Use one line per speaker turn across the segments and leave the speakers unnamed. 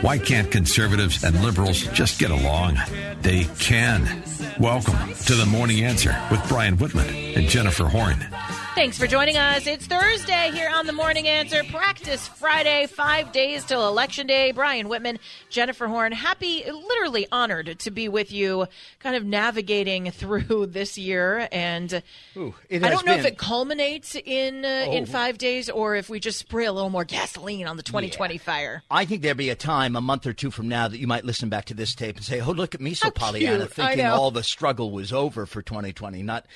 Why can't conservatives and liberals just get along? They can. Welcome to the Morning Answer with Brian Whitman and Jennifer Horn.
Thanks for joining us. It's Thursday here on the Morning Answer. Practice Friday, five days till Election Day. Brian Whitman, Jennifer Horn, happy, literally honored to be with you, kind of navigating through this year. And
Ooh,
I don't know if it culminates in uh, in
Oh.
five days or if we just spray a little more gasoline on the 2020 fire.
I think there'd be a time a month or two from now that you might listen back to this tape and say, "Oh, look at me, so
How
Pollyanna. Thinking all the struggle was over for 2020." Not,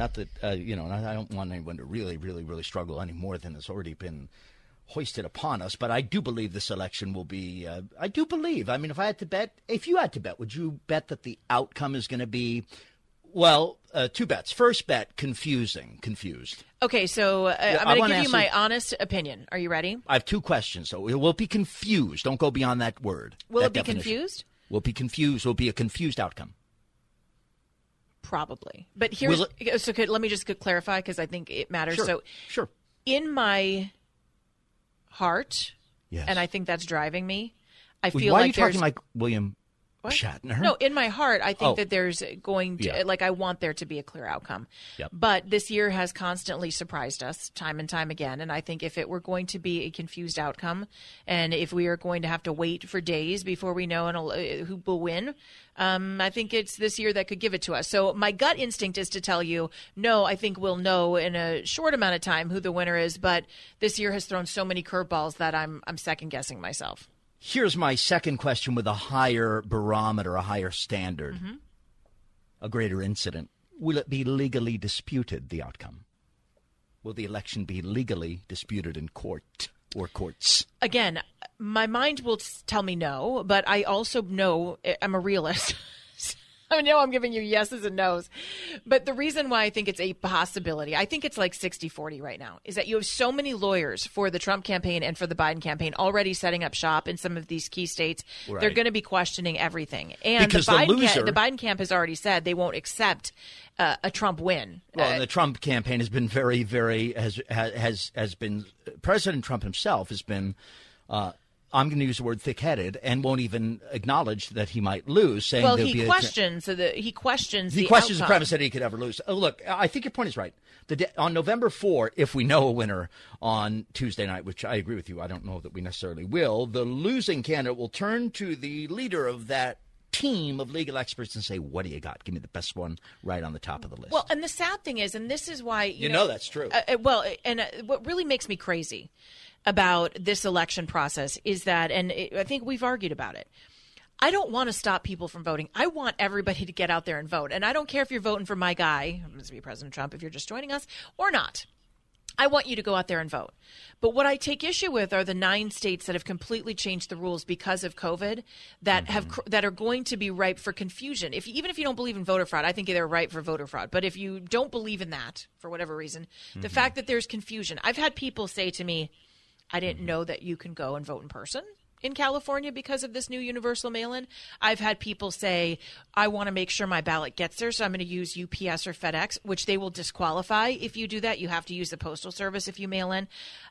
not that uh, you know. I don't want anyone to really, really, really struggle any more than has already been hoisted upon us. But I do believe this election will be. Uh, I do believe. I mean, if I had to bet, if you had to bet, would you bet that the outcome is going to be? Well, uh, two bets. First bet, confusing, confused.
Okay, so uh, I'm going
wanna
give you my
you-
honest opinion. Are you ready?
I have two questions, so it will be confused. Don't go beyond that word.
Will
that
it be
definition.
confused?
Will be confused. Will be a confused outcome.
Probably. But here's
Will
so could, let me just clarify because I think it matters.
Sure.
So
sure.
in my heart,
Yes.
and I think that's driving me. I feel like.
Why
feel
are you talking like William
What?
Shatner?
No, in my heart, I think
Oh.
that there's going to
Yeah.
like I want there to be a clear outcome.
Yep.
But this year has constantly surprised us time and time again, and I think if it were going to be a confused outcome, and if we are going to have to wait for days before we know an, uh, who will win, um, I think it's this year that could give it to us. So my gut instinct is to tell you, no, I think we'll know in a short amount of time who the winner is. But this year has thrown so many curveballs that I'm I'm second guessing myself.
Here's my second question with a higher barometer, a higher standard,
Mm-hmm.
a greater incident. Will it be legally disputed, the outcome? Will the election be legally disputed in court or courts?
again, my mind will tell me no, but I also know eh, I'm a realist. I know I'm giving you yeses and nos. But the reason why I think it's a possibility, I think it's like 60 40 right now, is that you have so many lawyers for the Trump campaign and for the Biden campaign already setting up shop in some of these key states. They're going to be questioning everything. And
Because
the,
the
Biden ca- the Biden camp has already said they won't accept uh, a Trump win.
Well,
Uh,
and the Trump campaign has been very, very has has has been President Trump himself has been. Uh, I'm going to use the word thick-headed and won't even acknowledge that he might lose. Saying
well, he
a-
questions the he questions
He
the
questions the premise that he could ever lose. Oh, look, I think your point is right. The day, on November 4, if we know a winner on Tuesday night, which I agree with you, I don't know that we necessarily will, the losing candidate will turn to the leader of that team of legal experts and say, "What do you got? Give me the best one right on the top of the list."
Well, and the sad thing is, and this is why you,
You know that's true.
Uh, uh, well, and uh, what really makes me crazy about this election process is that, and it, I think we've argued about it. I don't want to stop people from voting. I want everybody to get out there and vote, and I don't care if you're voting for my guy, I'm going to be President Trump, if you're just joining us or not. I want you to go out there and vote. But what I take issue with are the nine states that have completely changed the rules because of COVID that have mm-hmm. that are going to be ripe for confusion. If even if you don't believe in voter fraud, I think they're ripe for voter fraud. But if you don't believe in that for whatever reason, the mm-hmm. fact that there's confusion. I've had people say to me, "I didn't mm-hmm. know that you can go and vote in person." In California, because of this new universal mail in, I've had people say, I want to make sure my ballot gets there, so I'm going to use UPS or FedEx, which they will disqualify if you do that. You have to use the postal service if you mail in.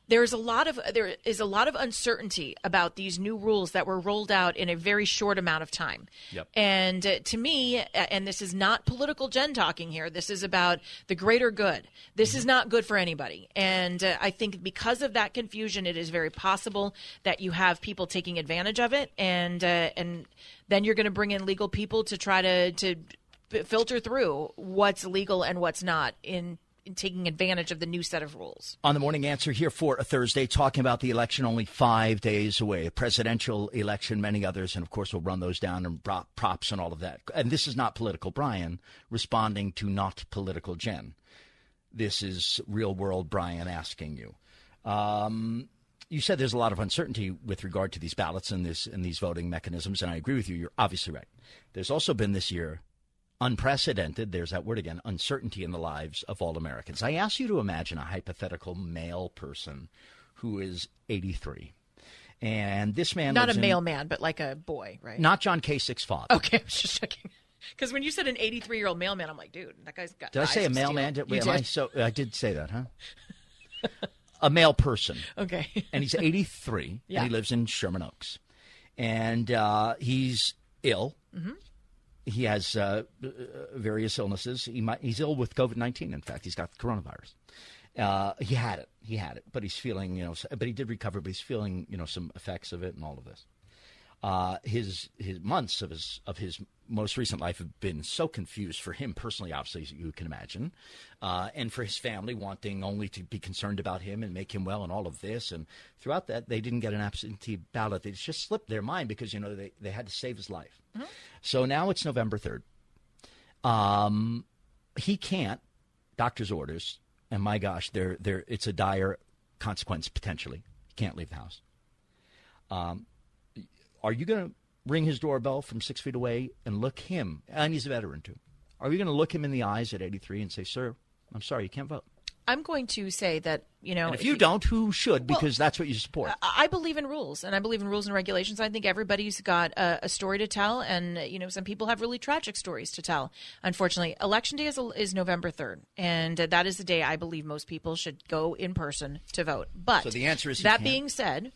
There is a lot of there is a lot of uncertainty about these new rules that were rolled out in a very short amount of time.
Yep.
And uh, to me, and this is not political gen talking here. This is about the greater good. This is not good for anybody. And uh, I think because of that confusion, it is very possible that you have people taking advantage of it, and uh, and then you're going to bring in legal people to try to to filter through what's legal and what's not in, in taking advantage of the new set of rules.
on the morning answer here for a Thursday, talking about the election only five days away, a presidential election, many others, and of course we'll run those down and props and all of that. And this is not political Brian responding to not political Jen. This is real world Brian asking you. Um, you said there's a lot of uncertainty with regard to these ballots and this and these voting mechanisms, and I agree with you. You're obviously right. There's also been this year unprecedented, there's that word again, uncertainty in the lives of all Americans. I ask you to imagine a hypothetical male person who is 83. And this man
Not a
in-
mailman, but like a boy, right?
not John Kasich's father.
Okay, I was just checking. Because when you said an 83 year old mailman, I'm like, dude, that guy's got.
Did I say a mailman? Did, am I so I did say that, huh? a male person.
Okay.
and he's 83
Yeah.
and he lives in Sherman Oaks. and uh, he's ill. Mm-hmm. He has uh, various illnesses. He might, he's ill with COVID nineteen. In fact, he's got coronavirus. Uh, he had it. He had it, but he's feeling, you know, but he did recover. But he's feeling, you know, some effects of it and all of this. Uh, his his months of his of his most recent life have been so confused for him personally, obviously, as you can imagine, uh, and for his family wanting only to be concerned about him and make him well and all of this. And throughout that, they didn't get an absentee ballot. They just slipped their mind because you know they they had to save his life. Mm-hmm. So now it's November third. Um, he can't. Doctor's orders, and my gosh, they're, they're, it's a dire consequence potentially. He can't leave the house. Um, are you going to ring his doorbell from six feet away and look him, and he's a veteran too, are you going to look him in the eyes at 83 and say, sir, I'm sorry, you can't vote?
I'm going to say that you know.
And if, if you, don't, who should? Because well, that's what you support.
I believe in rules, and I believe in rules and regulations. I think everybody's got a, a, story to tell, and you know, some people have really tragic stories to tell. Unfortunately, election day is, is November third, and that is the day I believe most people should go in person to vote. But
so the answer is
that being said,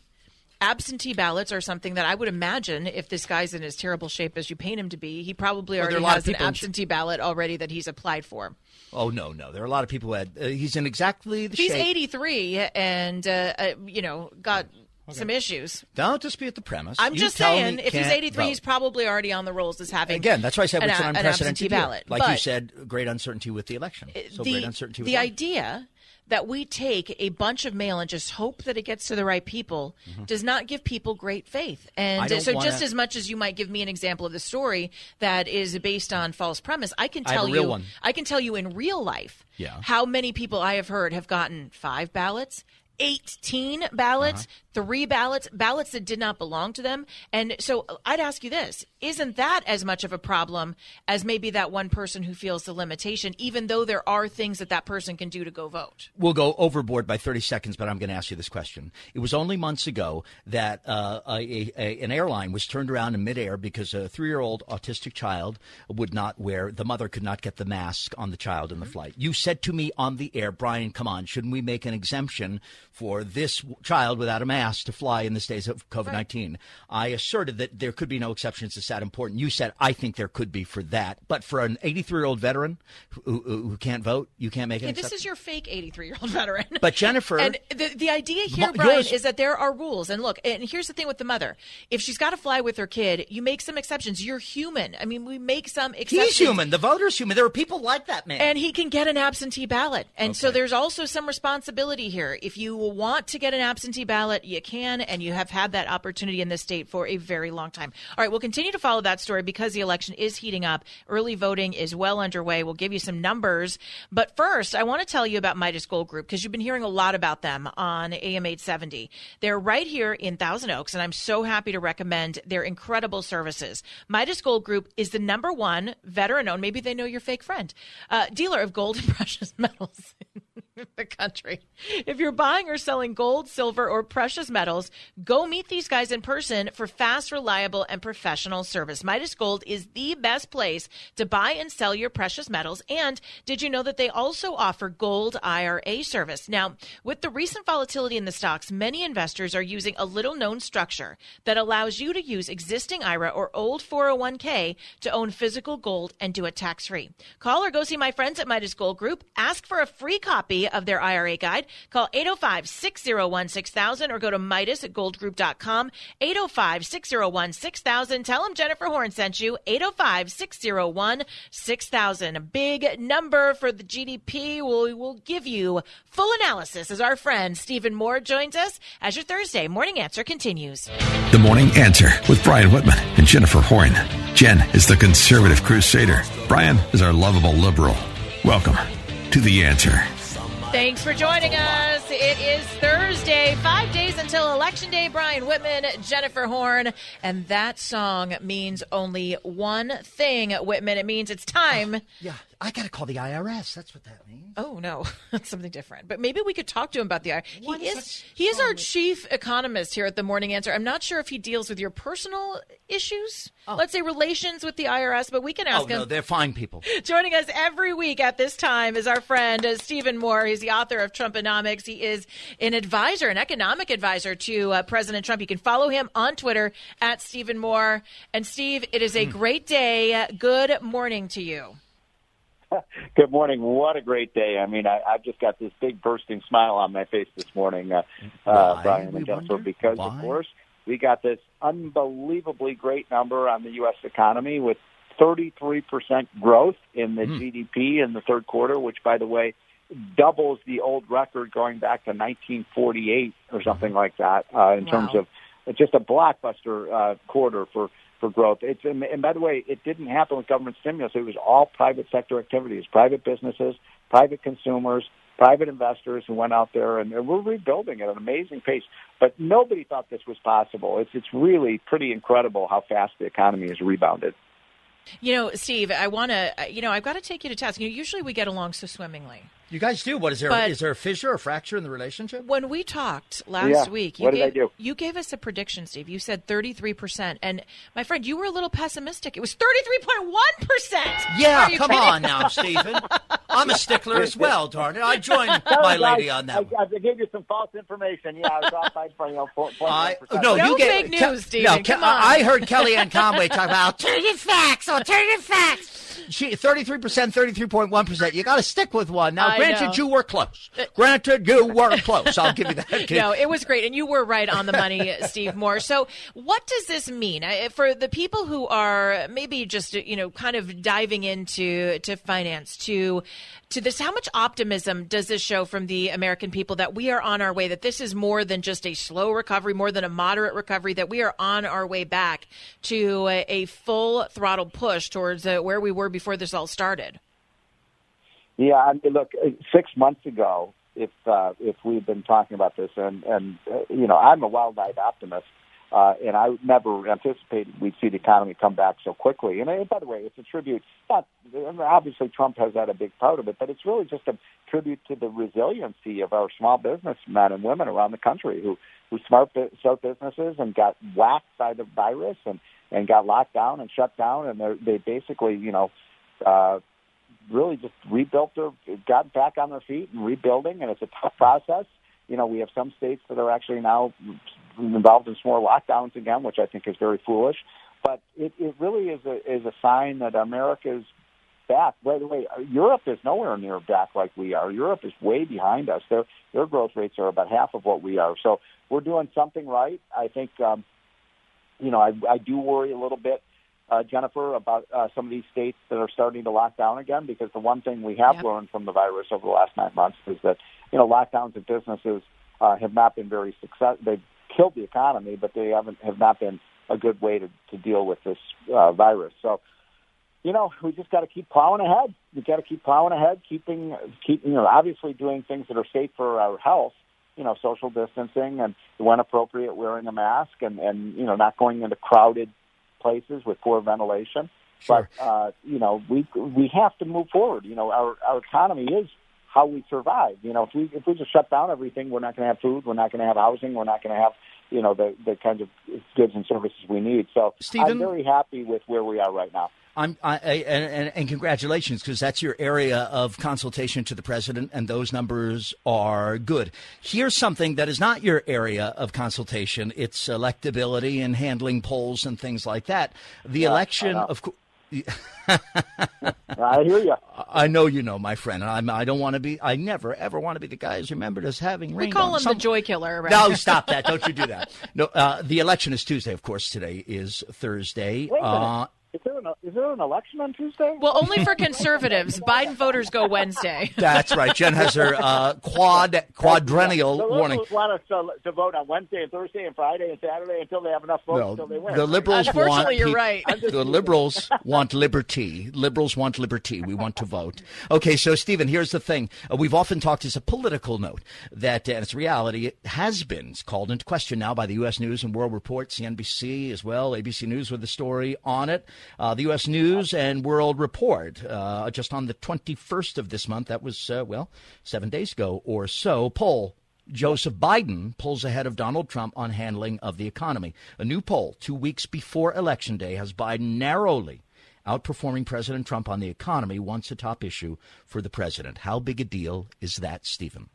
absentee ballots are something that I would imagine if this guy's in as terrible shape as you paint him to be, he probably well, already has an absentee ballot already that he's applied for.
Oh no, no, there are a lot of people who had. Uh, he's in exactly the shape.
he's
shape.
83 and uh, uh, you know got. Okay. Some issues.
Don't dispute the premise.
I'm
you
just saying, if he's 83, vote. he's probably already on the rolls as having.
Again, that's why I said
an,
it's an unprecedented
ballot.
Like but you said, great uncertainty with the election. So
the,
great uncertainty.
the idea that we take a bunch of mail and just hope that it gets to the right people mm-hmm. does not give people great faith. And so, wanna... just as much as you might give me an example of the story that is based on false premise, I can tell
I
you,
one.
I can tell you in real life
yeah.
how many people I have heard have gotten five ballots, 18 ballots, uh-huh three ballots, ballots that did not belong to them. And so I'd ask you this isn't that as much of a problem as maybe that one person who feels the limitation, even though there are things that that person can do to go vote?
We'll go overboard by 30 seconds, but I'm going to ask you this question. It was only months ago that uh, a, a, an airline was turned around in midair because a three year old autistic child would not wear, the mother could not get the mask on the child in the mm-hmm. flight. You said to me on the air, Brian, come on, shouldn't we make an exemption for this child without a mask? To fly in the days of COVID 19. Right. I asserted that there could be no exceptions. to that important. You said, I think there could be for that. But for an 83 year old veteran who, who, can't vote, you can't make it.
Yeah, this is your fake 83 year old veteran.
But Jennifer.
and the, the idea here, Brian, yours, is that there are rules. And look, and here's the thing with the mother if she's got to fly with her kid, you make some exceptions. You're human. I mean, we make some exceptions.
He's human. The voter's human. There are people like that man.
And he can get an absentee ballot. And okay. so there's also some responsibility here. If you want to get an absentee ballot, you can, and you have had that opportunity in this state for a very long time. All right, we'll continue to follow that story because the election is heating up. Early voting is well underway. We'll give you some numbers. But first, I want to tell you about Midas Gold Group because you've been hearing a lot about them on AM 870. They're right here in Thousand Oaks, and I'm so happy to recommend their incredible services. Midas Gold Group is the number one veteran owned, maybe they know your fake friend, uh, dealer of gold and precious metals the country. If you're buying or selling gold, silver, or precious metals, Go meet these guys in person for fast, reliable, and professional service. Midas Gold is the best place to buy and sell your precious metals. And did you know that they also offer gold IRA service? Now, with the recent volatility in the stocks, many investors are using a little known structure that allows you to use existing IRA or old 401k to own physical gold and do it tax free. Call or go see my friends at Midas Gold Group. Ask for a free copy of their IRA guide. Call 805 601 6000 or go to Midas at Gold goldgroup.com, 805 601 6000. Tell them Jennifer Horn sent you, 805 601 6000. A big number for the GDP. We'll, we'll give you full analysis as our friend Stephen Moore joins us as your Thursday Morning Answer continues.
The Morning Answer with Brian Whitman and Jennifer Horn. Jen is the conservative crusader. Brian is our lovable liberal. Welcome to The Answer.
Thanks for joining us. It is Thursday, five days until Election Day. Brian Whitman, Jennifer Horn, and that song means only one thing, Whitman. It means it's time
yeah, I got to call the IRS. That's what that means.
Oh no, that's something different. But maybe we could talk to him about the IRS.
What
He
is
he is our chief economist here at the Morning Answer. I'm not sure if he deals with your personal issues,
Oh.
let's say relations with the IRS, but we can ask him.
Oh
ask
no, they're fine people.
Joining us every week at this time is our friend uh, Stephen Moore. He's the author of Trumponomics. He is an advisor, an economic advisor to uh, President Trump. You can follow him on Twitter at Stephen Moore. And Steve, it is a great day. Good morning to you.
Good morning. What a great day. I mean, I, I've just got this big bursting smile on my face this morning, uh, uh, Brian and Jennifer, because,
Why?
of course, we got this unbelievably great number on the U.S. economy with 33% growth in the
Hmm.
GDP in the third quarter, which, by the way, doubles the old record going back to 1948 or something
Mm-hmm.
like that uh, in
Wow.
terms of just a blockbuster uh, quarter for for growth. It's and, by the way, it didn't happen with government stimulus. It was all private sector activities, private businesses, private consumers, private investors who went out there and we're rebuilding at an amazing pace. But nobody thought this was possible. It's it's really pretty incredible how fast the economy has rebounded.
You know, Steve, I want to, you know, I've got to take you to task. You know, usually we get along so swimmingly.
You guys do. What is there?
But-
is there a fissure or fracture in the relationship?
When we talked last
Yeah.
week, you
What did
gave,
I do?
You gave us a prediction, Steve. You said 33%. And my friend, you were a little pessimistic. It was 33.1%.
Yeah, come
kidding?
on now, Stephen. I'm a stickler as well, darn it. I joined my
Sorry,
lady
guys.
on that.
I,
one.
I gave you some false information. Yeah, I was off by you know, point, point
I,
one percent.
no,
No
you
fake
gave,
news,
Ke-
Stephen.
No, Ke- I heard Kellyanne Conway talk about alternative facts, oh, alternative facts. She thirty-three percent, thirty-three point one percent. You got to stick with one. Now,
I
granted,
know.
you were close. Granted, you were close. I'll give you that. kid.
No, it was great, and you were right on the money, Steve Moore. So, what does this mean for the people who are maybe just you know kind of diving into to finance to to this? How much optimism does this show from the American people that we are on our way? That this is more than just a slow recovery, more than a moderate recovery. That we are on our way back to a, a full throttle push towards uh, where we were before this all started.
Yeah, I mean, look, uh, six months ago, if uh, if we'd been talking about this, and and uh, you know, I'm a wild-eyed optimist, uh, and I never anticipated we'd see the economy come back so quickly. And uh, by the way, it's a tribute. Not obviously Trump has had a big part of it, but it's really just a tribute to the resiliency of our small businessmen and women around the country who who smart start businesses and got whacked by the virus and and got locked down and shut down, and they they basically you know. Uh, really just rebuilt their, got back on their feet and rebuilding, and it's a tough process. You know, we have some states that are actually now involved in some more lockdowns again, which I think is very foolish. But it, it really is a is a sign that America's back. By the way, Europe is nowhere near back like we are. Europe is way behind us. Their their growth rates are about half of what we are. So we're doing something right. I think, um, you know, I, I do worry a little bit uh, Jennifer, about uh, some of these states that are starting to lock down again. Because the one thing we have
Yep.
learned from the virus over the last nine months is that you know lockdowns of businesses uh, have not been very success. They've killed the economy, but they haven't have not been a good way to, to deal with this uh, virus. So, you know, we just got to keep plowing ahead. We got to keep plowing ahead, keeping keep you know obviously doing things that are safe for our health. You know, social distancing and when appropriate, wearing a mask and and you know not going into crowded places with poor ventilation.
Sure.
But uh, you know, we we have to move forward. You know, our our economy is how we survive. You know, if we if we just shut down everything, we're not going to have food, we're not going to have housing, we're not going to have you know the the kinds of goods and services we need. So
Stephen?
I'm very happy with where we are right now.
I'm, I, I, and, and, and congratulations, because that's your area of consultation to the president, and those numbers are good. Here's something that is not your area of consultation. It's electability and handling polls and things like that. The election, of course.
I hear you.
I know you know, my friend. I'm, I don't want to be. I never ever want to be the guy who's remembered as having.
We call him
some-
the joy killer. Right?
No, stop that! Don't you do that. No, uh, the election is Tuesday. Of course, today is Thursday.
Wait a minute.
Uh,
Is there an is there an election on Tuesday?
Well, only for conservatives. Biden voters go Wednesday.
that's right. Jen has her uh, quad quadrennial
the
warning.
liberals want us to, to vote on Wednesday and Thursday and Friday and Saturday until they have enough votes
No,
until they win.
the liberals want.
Unfortunately, you're
peop-
right.
The liberals want liberty. Liberals want liberty. We want to vote. Okay, so Stephen, here's the thing. Uh, we've often talked as a political note that, uh, and it's reality, it has been it's called into question now by the U.S. News and World Report, CNBC as well, ABC News with the story on it. Uh, the U.S. News and World Report, uh, just on the 21st of this month, that was, uh, well, seven days ago or so, poll Joseph Biden pulls ahead of Donald Trump on handling of the economy. A new poll two weeks before Election Day has Biden narrowly outperforming President Trump on the economy, once a top issue for the president. How big a deal is that, Stephen?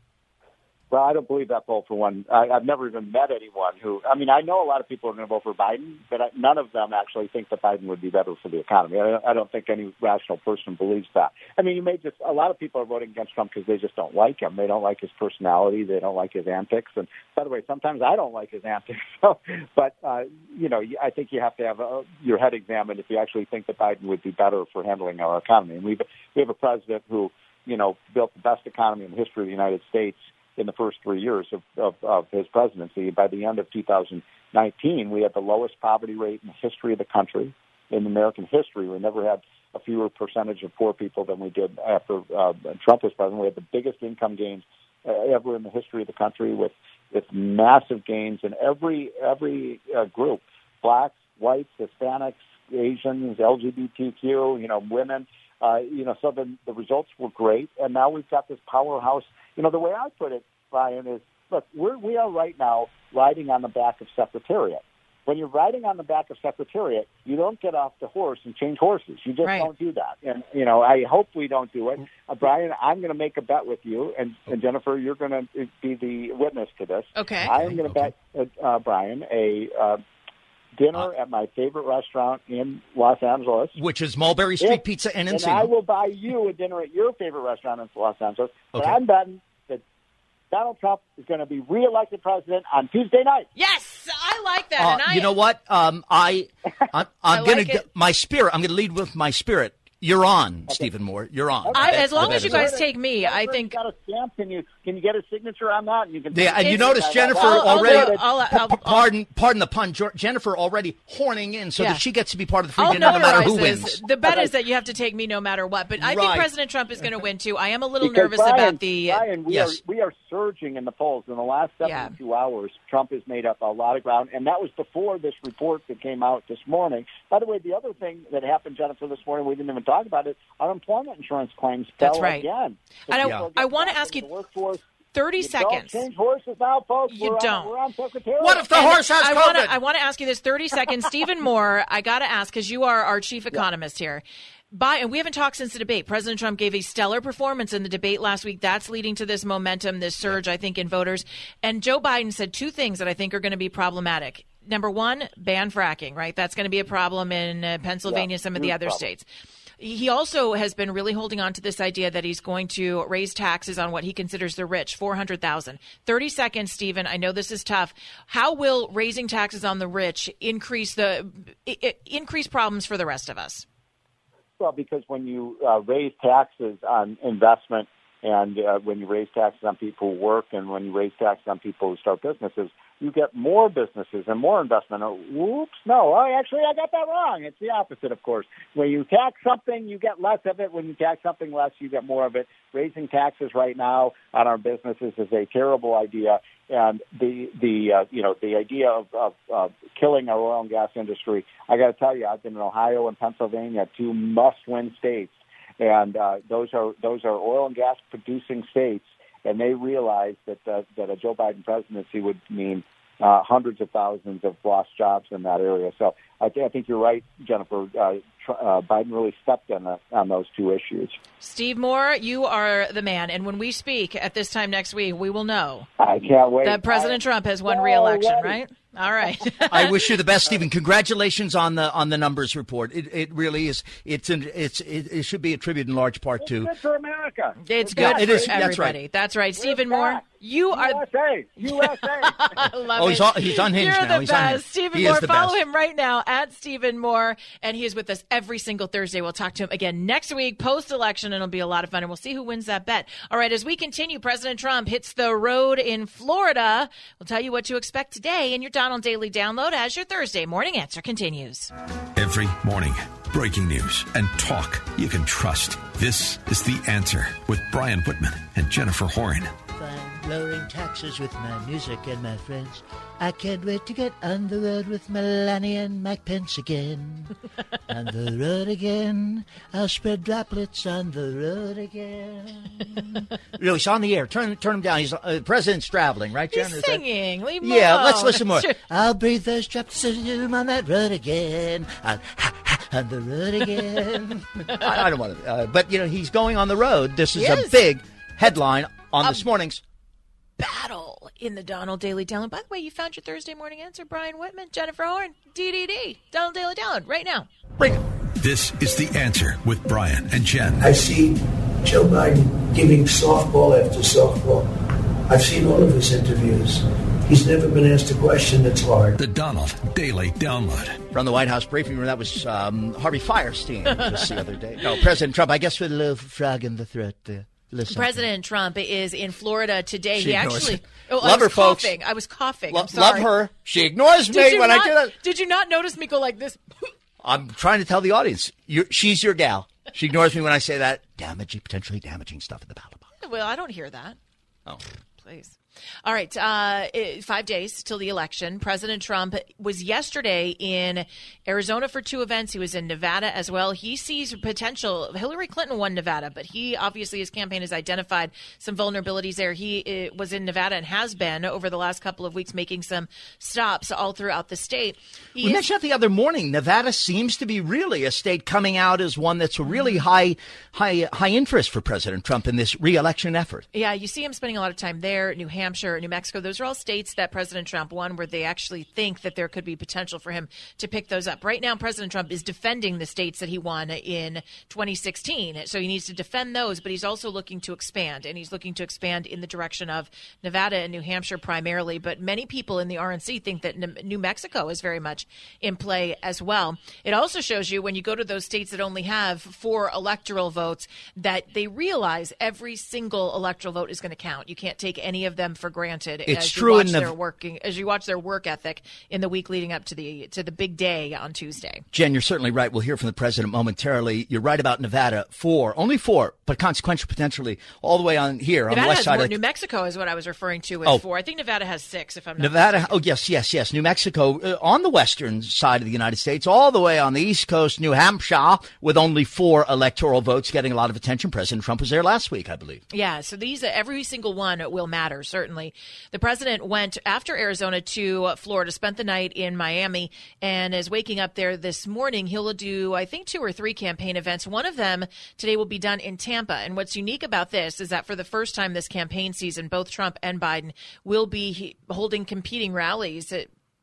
Well, I don't believe that poll for one. I, I've never even met anyone who. I mean, I know a lot of people are going to vote for Biden, but I, none of them actually think that Biden would be better for the economy. I, I don't think any rational person believes that. I mean, you may just. A lot of people are voting against Trump because they just don't like him. They don't like his personality. They don't like his antics. And by the way, sometimes I don't like his antics. So, but uh, you know, I think you have to have a, your head examined if you actually think that Biden would be better for handling our economy. And we've we have a president who, you know, built the best economy in the history of the United States in the first three years of, of, of his presidency. By the end of 2019, we had the lowest poverty rate in the history of the country. In American history, we never had a fewer percentage of poor people than we did after uh, Trump was president. We had the biggest income gains uh, ever in the history of the country, with with massive gains in every every uh, group: blacks, whites, Hispanics, Asians, LGBTQ, you know, women. Uh, you know, so the, the results were great, and now we've got this powerhouse. You know, the way I put it, Brian, is look, we're, we are right now riding on the back of Secretariat. When you're riding on the back of Secretariat, you don't get off the horse and change horses. You just
Right.
don't do that. And you know, I hope we don't do it. Uh, Brian, I'm going to make a bet with you, and, and Jennifer, you're going to be the witness to this.
Okay.
I am going to
Okay.
bet uh, uh, Brian a uh, dinner at my favorite restaurant in Los Angeles.
Which is Mulberry Street
If-
Pizza and
and
Encino.
I will buy you a dinner at your favorite restaurant in Los Angeles. But
Okay.
I'm betting that Donald Trump is going to be reelected president on Tuesday night.
Yes, I like that.
Uh,
and I,
you know what? Um, I, I'm, I'm
I
gonna
like
get my spirit. I'm gonna lead with my spirit. You're on, Stephen Moore. You're on.
I- as long as you guys take me, I think.
got a stamp. in you can you get a signature on that? And you can.
Yeah, and you
It's-
notice Jennifer
I'll- I'll
already.
do. I'll- I'll-
p- pardon, pardon the pun. Jennifer already horning in so
Yeah.
that she gets to be part of the free dinner no matter who wins.
The bet is that you have to take me no matter what. But I think President Trump is going to win too. I am a little
Because
nervous
Brian,
about the.
Brian, we
Yes.
are we are surging in the polls in the last
Yeah.
72 hours. Trump has made up a lot of ground, and that was before this report that came out this morning. By the way, the other thing that happened, Jennifer, this morning we didn't even talk about it. Unemployment insurance claims
That's
fell
right.
again.
And I-
People
I wanna ask you
the workforce.
30
You
seconds.
Don't change horses now, folks.
You
we're
don't.
On, we're on
What if the
And
horse has
I
COVID?
wanna- I want to ask you this 30 seconds. Stephen Moore, I got to ask because you are our chief economist here. By, and we haven't talked since the debate. President Trump gave a stellar performance in the debate last week. That's leading to this momentum, this surge, I think, in voters. And Joe Biden said two things that I think are going to be problematic. Number one, ban fracking, right? That's going to be a problem in uh, Pennsylvania, some of the other
problem.
states. He also has been really holding on to this idea that he's going to raise taxes on what he considers the rich, 400,000. 30 seconds, Stephen. I know this is tough. How will raising taxes on the rich increase the increase problems for the rest of us?
Well, because when you uh, raise taxes on investment and uh, when you raise taxes on people who work and when you raise taxes on people who start businesses, you get more businesses and more investment. Whoops, no, oh, actually, I got that wrong. It's the opposite, of course. When you tax something, you get less of it. When you tax something less, you get more of it. Raising taxes right now on our businesses is a terrible idea. And the the uh, you know the idea of, of, of killing our oil and gas industry. I got to tell you, I've been in Ohio and Pennsylvania, two must-win states, and uh, those are those are oil and gas producing states, and they realize that uh, that a Joe Biden presidency would mean uh, hundreds of thousands of lost jobs in that area. So I, th- I think you're right, Jennifer. Uh, uh, Biden really stepped on, the, on those two issues.
Steve Moore, you are the man. And when we speak at this time next week, we will know
I can't wait.
that President
I-
Trump has won
Alrighty.
re-election, right? All right.
I wish you the best, Stephen. Congratulations on the on the numbers report. It, it really is. It's an, it's it, it should be attributed in large part
It's
to.
good for America.
It's
Yeah,
good
it
for.
That's right.
That's right.
We're
Stephen Moore,
back.
you are
USA. USA.
Love
Oh, he's all- he's unhinged
You're
now.
the
He's
best.
unhinged.
Stephen
He is
Moore.
the
Follow
best.
him right now at Stephen Moore, and he is with us every single Thursday. We'll talk to him again next week, post election, and it'll be a lot of fun. And we'll see who wins that bet. All right, as we continue, President Trump hits the road in Florida. We'll tell you what to expect today in your Donald Daily download as your Thursday morning answer continues.
Every morning, breaking news and talk you can trust. This is The Answer with Brian Whitman and Jennifer Horn.
Thank lowering taxes with my music and my friends. I can't wait to get on the road with Melania and Mike Pence again. on the road again. I'll spread droplets on the road again. no, he's on the air. Turn turn him down. He's uh, the president's traveling, right, Jen?
He's
Is that-
singing. Leave him
Yeah,
alone.
let's listen more.
Sure.
I'll breathe those droplets on that road again. On, on the road again. I, I don't want to, uh, but you know he's going on the road. This is
He
a big headline on this morning's.
Battle in the Donald Daily Download. By the way, you found your Thursday morning answer, Brian Whitman, Jennifer Horn, DDD, Donald Daily Download, right now.
Bring it.
This is The Answer with Brian and Jen.
I see Joe Biden giving softball after softball. I've seen all of his interviews. He's never been asked a question that's hard.
The Donald Daily Download.
From the White House briefing room, that was um, Harvey Fierstein just the other day. No, President Trump. I guess with a little frog in the throat there. Listen.
President Trump is in Florida today.
She
he actually.
it.
Oh, I
Love
was
her, folks.
coughing. I was coughing.
Lo-
I'm sorry.
love her. She ignores
Did
me when
not,
I do that.
Did you not notice me go like this?
I'm trying to tell the audience. You're, she's your gal. She ignores me when I say that damaging, potentially damaging stuff in the ballot box.
well, I don't hear that.
Oh.
Please. All right, uh, five days till the election. President Trump was yesterday in Arizona for two events. He was in Nevada as well. He sees potential. Hillary Clinton won Nevada, but he obviously his campaign has identified some vulnerabilities there. He uh, was in Nevada and has been over the last couple of weeks making some stops all throughout the state. He
We
is-
mentioned that the other morning. Nevada seems to be really a state coming out as one that's really high, high, high interest for President Trump in this reelection effort.
Yeah, you see him spending a lot of time there. New Hampshire, New Mexico, those are all states that President Trump won where they actually think that there could be potential for him to pick those up. Right now, President Trump is defending the states that he won in 2016. So he needs to defend those, but he's also looking to expand, and he's looking to expand in the direction of Nevada and New Hampshire primarily. But many people in the RNC think that New Mexico is very much in play as well. It also shows you when you go to those states that only have four electoral votes that they realize every single electoral vote is going to count. You can't take any of them for granted
It's
as
true
you
in
watch
the-
their working as you watch their work ethic in the week leading up to the to the big day on Tuesday.
Jen, you're certainly right. We'll hear from the president momentarily. You're right about Nevada. Four, only four, but consequential potentially all the way on here on the west side
more.
of
New Mexico is what I was referring to with
Oh.
four. I think Nevada has six. If I'm not
Nevada.
mistaken.
Oh, yes, yes, yes. New Mexico uh, on the western side of the United States, all the way on the east coast, New Hampshire, with only four electoral votes getting a lot of attention. President Trump was there last week, I believe.
Yeah, so these every single one will matter certainly. The president went after Arizona to Florida, spent the night in Miami, and is waking up there this morning. He'll do I think two or three campaign events. One of them today will be done in Tampa. And what's unique about this is that for the first time this campaign season, both Trump and Biden will be holding competing rallies.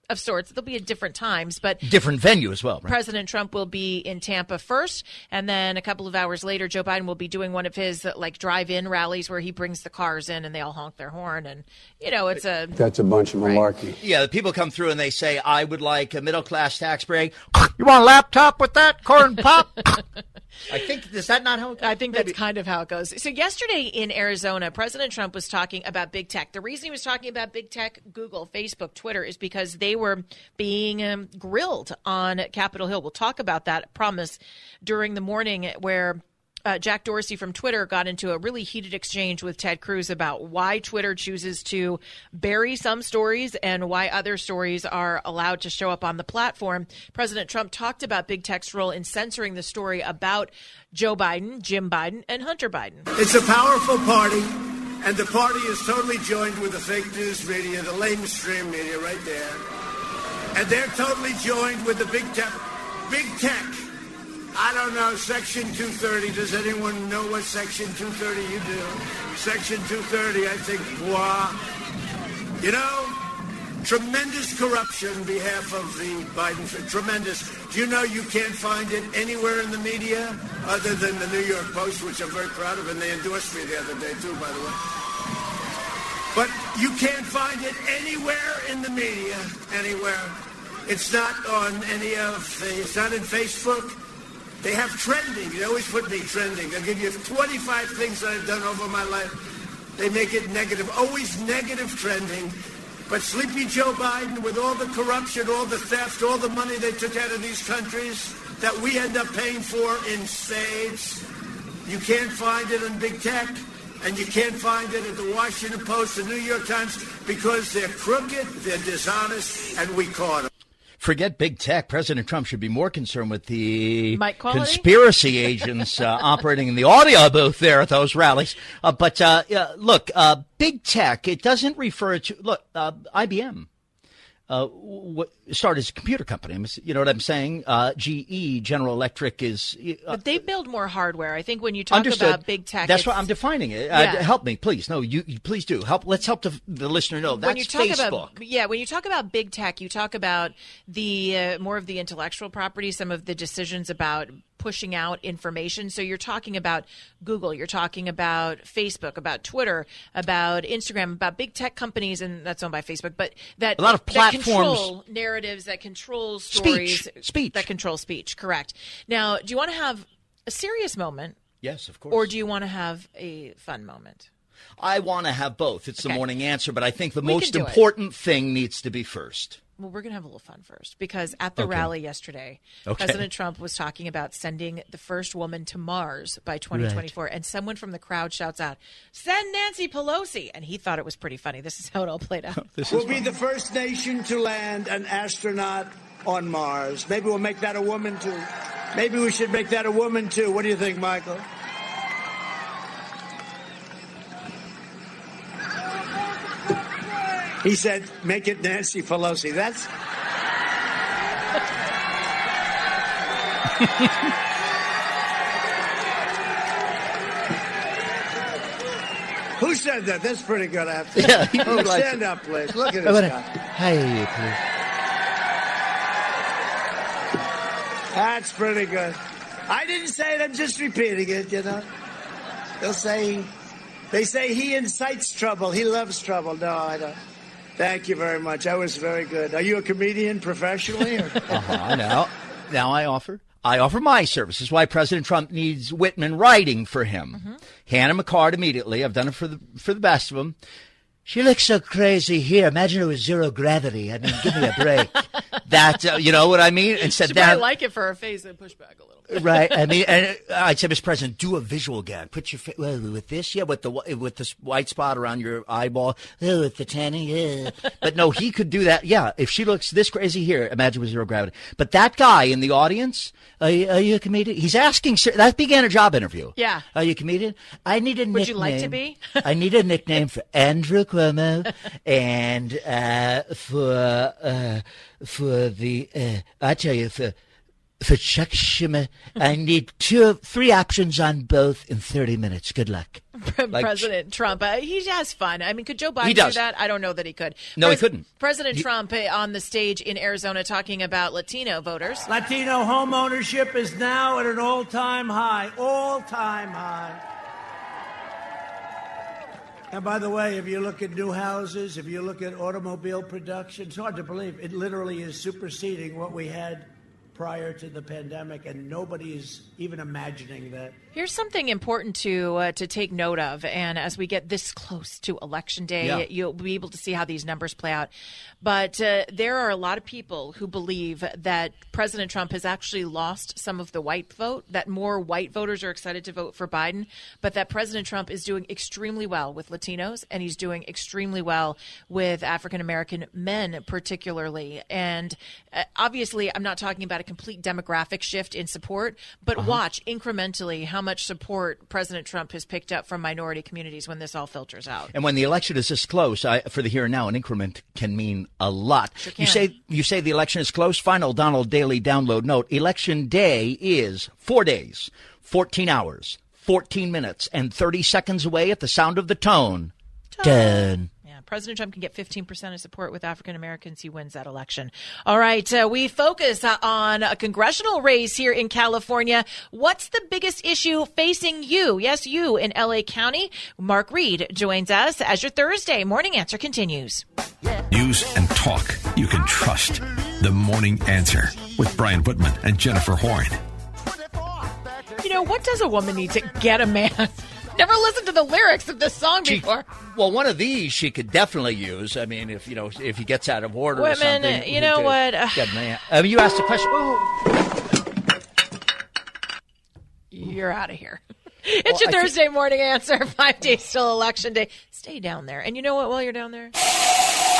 Of sorts, they'll be at different times, but
Different venue as well, right?
President Trump will be in Tampa first, and then a couple of hours later, Joe Biden will be doing one of his uh, like drive-in rallies where he brings the cars in and they all honk their horn, and you know it's a
That's a bunch of malarkey.
Yeah, the people come through and they say, I would like a middle class tax break. You want a laptop with that? Corn pop? I think, is that not how it goes?
I think
Maybe.
that's kind of how it goes. So yesterday in Arizona, President Trump was talking about big tech. The reason he was talking about big tech, Google, Facebook, Twitter, is because they were being um, grilled on Capitol Hill. We'll talk about that, I promise, during the morning where. Uh, Jack Dorsey from Twitter got into a really heated exchange with Ted Cruz about why Twitter chooses to bury some stories and why other stories are allowed to show up on the platform. President Trump talked about big tech's role in censoring the story about Joe Biden, Jim Biden, and Hunter Biden.
It's a powerful party, and the party is totally joined with the fake news media, the lamestream media right there. And they're totally joined with the big tech. Big tech. I don't know, Section 230. Does anyone know what Section 230 you do? Section 230, I think, wow. You know, tremendous corruption on behalf of the Biden. Tremendous. Do you know you can't find it anywhere in the media other than the New York Post, which I'm very proud of, and they endorsed me the other day too, by the way. But you can't find it anywhere in the media, anywhere. It's not on any of the, it's not in Facebook. They have trending. They always put me trending. They'll give you 25 things that I've done over my life. They make it negative, always negative trending. But Sleepy Joe Biden, with all the corruption, all the theft, all the money they took out of these countries that we end up paying for in spades, you can't find it in big tech. and you can't find it at the Washington Post, the New York Times, because they're crooked, they're dishonest, and we caught them.
Forget big tech. President Trump should be more concerned with the conspiracy agents uh, operating in the audio booth there at those rallies. Uh, but uh, look, uh, big tech, it doesn't refer to, look, uh, IBM. Uh, w- started as a computer company. You know what I'm saying? Uh, GE, General Electric, is. Uh,
But they build more hardware. I think when you talk
understood.
about big tech,
That's what I'm defining it.
Yeah.
Uh, help me, please. No, you, you please do. Help. Let's help the, the listener know. That's
when you talk
Facebook.
about yeah, when you talk about big tech, you talk about the uh, more of the intellectual property, some of the decisions about pushing out information. So you're talking about Google, you're talking about Facebook, about Twitter, about Instagram, about big tech companies, and that's owned by Facebook. But that
A lot of
that
platforms-
control narratives, that control stories,
Speech. Speech.
that control speech. Correct. Now, do you want to have a serious moment,
yes, of course.
or do you want to have a fun moment?
I want to have both. It's the morning answer, but I think the
We
most
do it.
important thing needs to be first.
Well, we're going to have a little fun first because at the
Okay.
rally yesterday,
Okay.
President Trump was talking about sending the first woman to Mars by 2024. And someone from the crowd shouts out, Send Nancy Pelosi. And he thought it was pretty funny. This is how it all played out.
We'll be the first nation to land an astronaut on Mars. Maybe we'll make that a woman too. Maybe we should make that a woman too. What do you think, Michael? He said, make it Nancy Pelosi. That's. Who said that? That's pretty good. I have to.
Yeah,
oh,
likes
stand
it.
up, please. Look at this guy.
Hey, please.
That's pretty good. I didn't say it. I'm just repeating it. You know, they'll say they say he incites trouble. He loves trouble. No, I don't. Thank you very much. That was very good. Are you a comedian professionally? Or?
Uh-huh. Now, now I offer. I offer my services. Why President Trump needs Whitman writing for him.
Mm-hmm.
Hand him a card immediately. I've done it for the for the best of them. She looks so crazy here. Imagine it was zero gravity. I mean, give me a break. that uh, you know what I mean? And said
She
that
I like it for her face and push back a little bit.
right. I mean, and I'd say, Mr. President, do a visual gag. Put your fa- well, with this, yeah, with the with this white spot around your eyeball, oh, with the tanning, yeah. But no, he could do that. Yeah, if she looks this crazy here, imagine with zero gravity. But that guy in the audience, are you, are you a comedian? He's asking. That began a job interview.
Yeah.
Are you a comedian? I need a nickname.
Would you like to be?
I need a nickname for Andrew Cuomo and uh, for uh, for the. Uh, I tell you for for Chuck Schumer. I need two, three options on both in 30 minutes. Good luck. Like-
President Trump, uh, he has fun. I mean, could Joe Biden do that? I don't know that he could.
No, he couldn't.
President Trump uh, on the stage in Arizona talking about Latino voters.
Latino home ownership is now at an all time high. All time high. And by the way, if you look at new houses, if you look at automobile production, it's hard to believe. It literally is superseding what we had prior to the pandemic, and nobody is even imagining that.
Here's something important to uh, to take note of, and as we get this close to election day,
Yeah.
you'll be able to see how these numbers play out. But uh, there are a lot of people who believe that President Trump has actually lost some of the white vote. That more white voters are excited to vote for Biden, but that President Trump is doing extremely well with Latinos, and he's doing extremely well with African American men, particularly. And uh, obviously, I'm not talking about a complete demographic shift in support, but uh-huh. watch incrementally how much support President Trump has picked up from minority communities when this all filters out.
And when the election is this close, I, for the here and now, an increment can mean a lot.
can.
You say you say the election is close. Final Donald Daily download note: Election day is four days, fourteen hours, fourteen minutes, and thirty seconds away. At the sound of the tone, done.
President Trump can get 15% of support with African Americans. He wins that election. All right, uh, we focus uh, on a congressional race here in California. What's the biggest issue facing you? Yes, you in LA County. Mark Reed joins us as your Thursday morning answer continues.
News and talk you can trust. The Morning Answer with Brian Whitman and Jennifer Horn.
You know, what does a woman need to get a man? Never listened to the lyrics of this song
She-
before.
well, one of these she could definitely use. I mean, if you know, if he gets out of order or
Women,
something.
Uh, you know what?
get man- I mean, you asked a question. Oh.
You're out of here. it's your Thursday morning answer. Five days till election day. Stay down there. And you know what? While you're down there,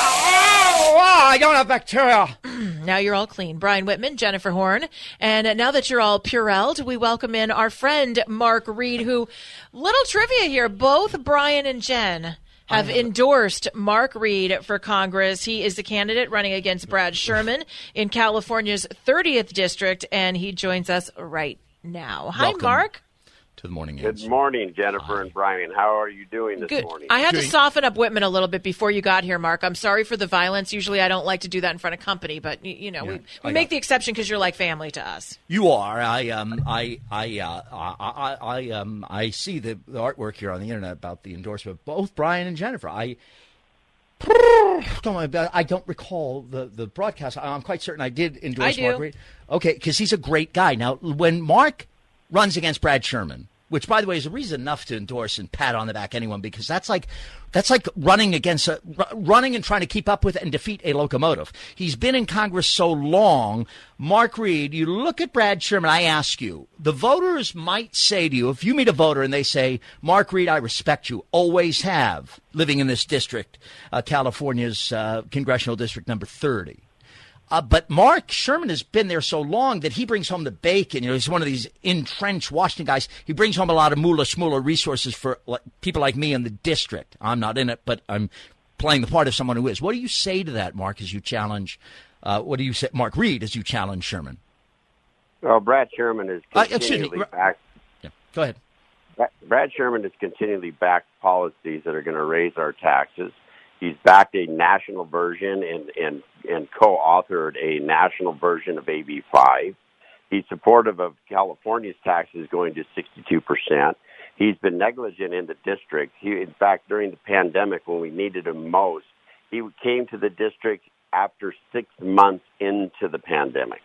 Oh, I don't have bacteria.
now you're all clean. Brian Whitman, Jennifer Horn, and now that you're all purelled, we welcome in our friend Mark Reed. Who, little trivia here, both Brian and Jen have endorsed Mark Reed for Congress. He is the candidate running against Brad Sherman in California's 30th district, and he joins us right now. Hi,
Welcome.
Mark.
To the morning
Good morning, Jennifer and Brian. How are you doing this
Good.
morning?
I had to soften up Whitman a little bit before you got here, Mark. I'm sorry for the violence. Usually, I don't like to do that in front of company, but you know, we, we make
got-
the exception because you're like family to us.
You are. I um. I I uh. I I, I um. I see the, the artwork here on the internet about the endorsement of both Brian and Jennifer. I. Don't I don't recall the, the broadcast. I'm quite certain I did endorse
I.
Mark Reed. Okay, because he's a great guy. Now, when Mark runs against Brad Sherman, which by the way is a reason enough to endorse and pat on the back anyone because that's like that's like running against a running and trying to keep up with and defeat a locomotive. He's been in Congress so long. Mark Reed, you look at Brad Sherman. I ask you, the voters might say to you, if you meet a voter and they say, "Mark Reed, I respect you, always have," living in this district, uh, California's uh, congressional district number thirty. Uh, but Mark Sherman has been there so long that he brings home the bacon. You know, he's one of these entrenched Washington guys. He brings home a lot of moolah shmoolah resources for like, people like me in the district. I'm not in it, but I'm playing the part of someone who is. What do you say to that, Mark, as you challenge? Uh, what do you say, Mark Reed, as you challenge Sherman?
well, Brad Sherman is
Uh,
continually back.
Yeah, go ahead.
Brad Sherman has continually backed policies that are going to raise our taxes. He's backed a national version and and and co-authored a national version of AB five. He's supportive of California's taxes going to 62 percent. He's been negligent in the district. He, in fact, during the pandemic when we needed him most, he came to the district after six months into the pandemic.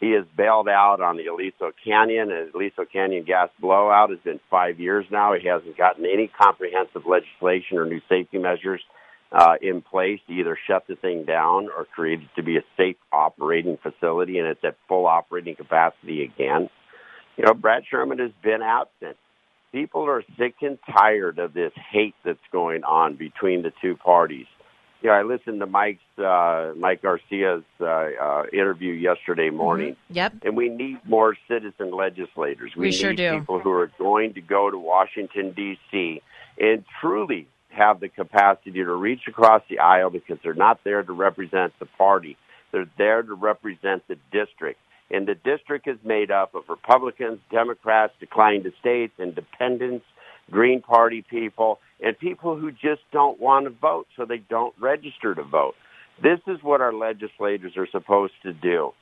He has bailed out on the Aliso Canyon, and Aliso Canyon gas blowout has been five years now. He hasn't gotten any comprehensive legislation or new safety measures uh, in place to either shut the thing down or create it to be a safe operating facility, and it's at full operating capacity again. You know, Brad Sherman has been absent. People are sick and tired of this hate that's going on between the two parties. You know, I listened to Mike's uh, Mike Garcia's uh, uh, interview yesterday morning,
Yep.
and we need more citizen legislators.
We
need
sure do.
people who are going to go to Washington D.C. and truly have the capacity to reach across the aisle because they're not there to represent the party; they're there to represent the district. And the district is made up of Republicans, Democrats, declined to states, independents, Green Party people, and people who just don't want to vote, so they don't register to vote. This is what our legislators are supposed to do.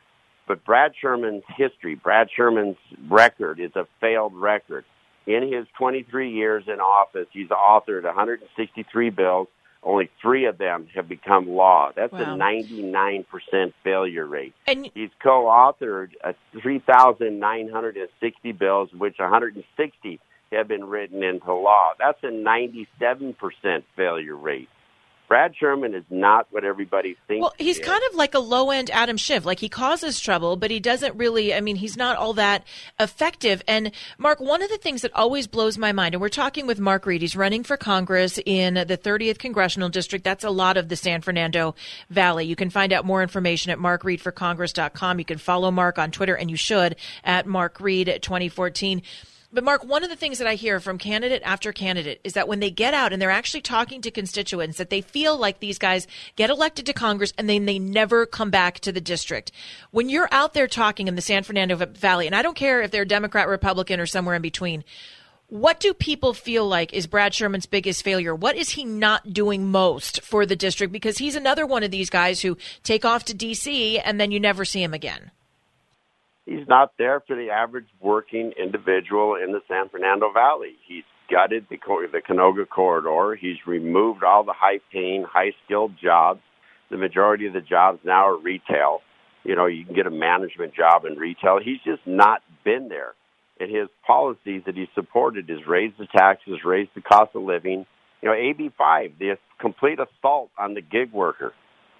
But Brad Sherman's history, Brad Sherman's record is a failed record. In his 23 years in office, he's authored 163 bills. Only three of them have become law. That's
Wow.
a 99% failure rate.
And
He's co-authored uh, 3,960 bills, which 160 have been written into law. That's a 97% failure rate. Brad Sherman is not what everybody thinks.
well, he's
he
kind of like a low end Adam Schiff. Like he causes trouble, but he doesn't really. I mean, he's not all that effective. And Mark, one of the things that always blows my mind, and we're talking with Mark Reed. He's running for Congress in the 30th congressional district. That's a lot of the San Fernando Valley. You can find out more information at markreedforcongress.com. You can follow Mark on Twitter, and you should at Mark Reed 2014. But Mark, one of the things that I hear from candidate after candidate is that when they get out and they're actually talking to constituents, that they feel like these guys get elected to Congress and then they never come back to the district. When you're out there talking in the San Fernando Valley, and I don't care if they're Democrat, Republican, or somewhere in between, what do people feel like is Brad Sherman's biggest failure? What is he not doing most for the district? Because he's another one of these guys who take off to D.C. and then you never see him again.
He's not there for the average working individual in the San Fernando Valley. He's gutted the, the Canoga corridor. He's removed all the high-paying, high-skilled jobs. The majority of the jobs now are retail. You know, you can get a management job in retail. He's just not been there. And his policies that he supported is raise the taxes, raise the cost of living. You know, AB5, the complete assault on the gig worker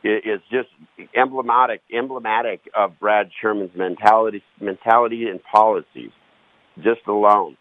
is just emblematic emblematic of Brad Sherman's mentality mentality and policies just alone.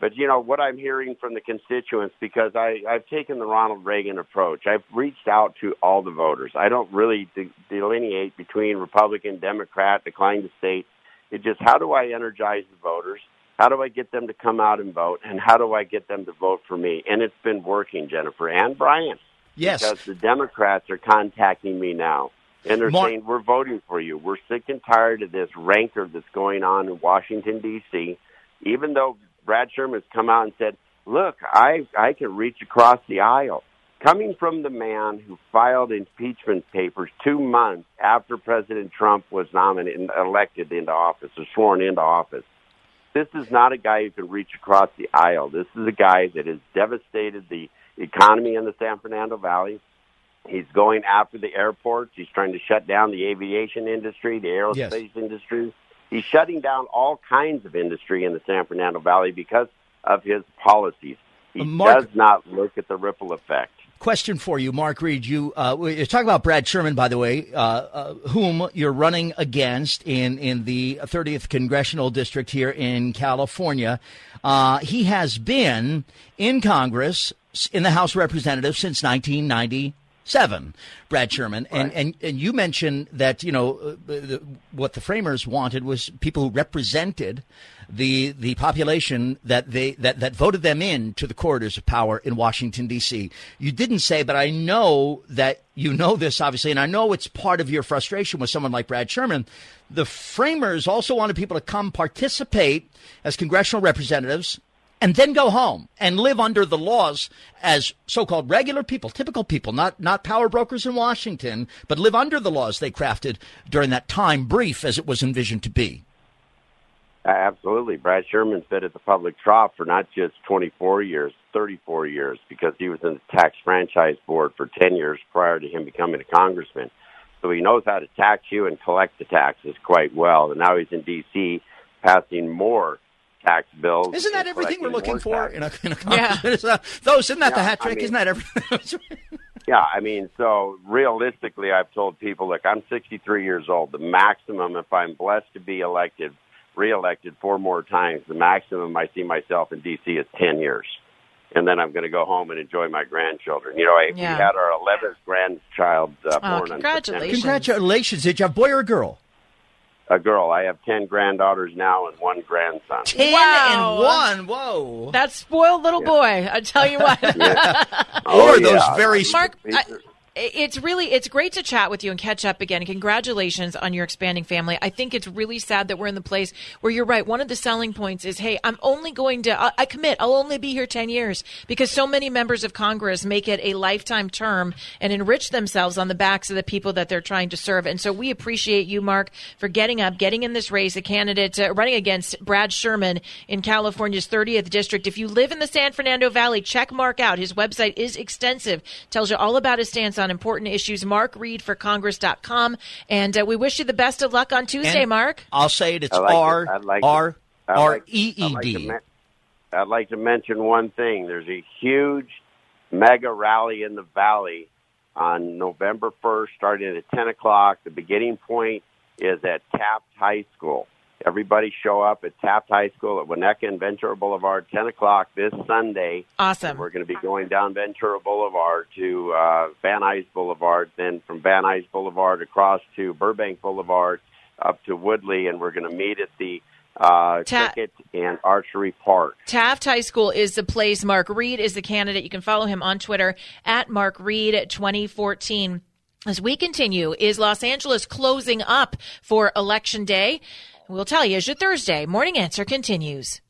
But you know what I'm hearing from the constituents because I I've taken the Ronald Reagan approach. I've reached out to all the voters. I don't really de- delineate between Republican, Democrat, decline the state. It's just how do I energize the voters? How do I get them to come out and vote? And how do I get them to vote for me? And it's been working, Jennifer and Brian.
Yes.
Because the Democrats are contacting me now. And they're
Mar-
saying, we're voting for you. We're sick and tired of this rancor that's going on in Washington, D.C. Even though Brad Sherman's come out and said, look, I, I can reach across the aisle. Coming from the man who filed impeachment papers two months after President Trump was nominated, elected into office or sworn into office, this is not a guy who can reach across the aisle. This is a guy that has devastated the economy in the San Fernando Valley. He's going after the airports. He's trying to shut down the aviation industry, the aerospace
Yes.
industry. He's shutting down all kinds of industry in the San Fernando Valley because of his policies. He
Uh, Mark-
does not look at the ripple effect.
Question for you, Mark Reed. You uh, you're talking about Brad Sherman, by the way, uh, uh, whom you're running against in in the 30th congressional district here in California. Uh, he has been in Congress in the House of Representatives since 1997. Brad Sherman, and, and and you mentioned that you know uh, the, what the framers wanted was people who represented the the population that they that, that voted them in to the corridors of power in Washington D.C. You didn't say, but I know that you know this obviously, and I know it's part of your frustration with someone like Brad Sherman. The framers also wanted people to come participate as congressional representatives and then go home and live under the laws as so-called regular people, typical people, not not power brokers in Washington, but live under the laws they crafted during that time brief as it was envisioned to be.
Absolutely. Brad Sherman's been at the public trough for not just 24 years, 34 years, because he was in the tax franchise board for 10 years prior to him becoming a congressman. So he knows how to tax you and collect the taxes quite well. And now he's in D.C. passing more tax bills.
Isn't that everything we're looking for
taxes.
in a, in a congressman? Those, isn't that the
Yeah,
hat
I
trick?
mean-
isn't that everything?
Yeah, I mean, so realistically, I've told people, look, I'm 63 years old. The maximum, if I'm blessed to be elected, reelected four more times, the maximum I see myself in D.C. is 10 years. And then I'm going to go home and enjoy my grandchildren. You know, I,
Yeah.
we had our 11th grandchild uh,
Oh,
born on
congratulations.
Congratulations! Did you have a boy or girl?
September. A girl. I have 10 granddaughters now and one grandson.
Ten
Wow.
and one. Whoa!
That spoiled little boy. I tell you what.
Oh,
or those
yeah.
very
Mark, I,
are-
it's really it's great to chat with you and catch up again. Congratulations on your expanding family. I think it's really sad that we're in the place where you're right. One of the selling points is, hey, I'm only going to I, commit. I'll only be here ten years because so many members of Congress make it a lifetime term and enrich themselves on the backs of the people that they're trying to serve. And so we appreciate you, Mark, for getting up, getting in this race, a candidate uh, running against Brad Sherman in California's 30th district. If you live in the San Fernando Valley, check Mark out. His website is extensive, tells you all about his stance on important issues. Mark Reed for Congress.com. And uh, we wish you the best of luck on Tuesday,
And
Mark.
I'll say it. It's
I like
R
it. I'd like to-
R
I'd
R
like-
E
I'd
E
like to
D.
men- I'd like to mention one thing. There's a huge mega rally in the valley on November 1st, starting at 10 o'clock. The beginning point is at Taft High School. Everybody show up at Taft High School at Winnetka and Ventura Boulevard, 10 o'clock this Sunday.
Awesome.
We're going to be going down Ventura Boulevard to uh, Van Nuys Boulevard, then from Van Nuys Boulevard across to Burbank Boulevard up to Woodley, and we're going to meet at the uh,
Ta-
Cricket and Archery Park.
Taft High School is the place. Mark Reed is the candidate. You can follow him on Twitter at Mark Reed 2014. As we continue, is Los Angeles closing up for Election Day? We'll tell you as your Thursday morning answer continues.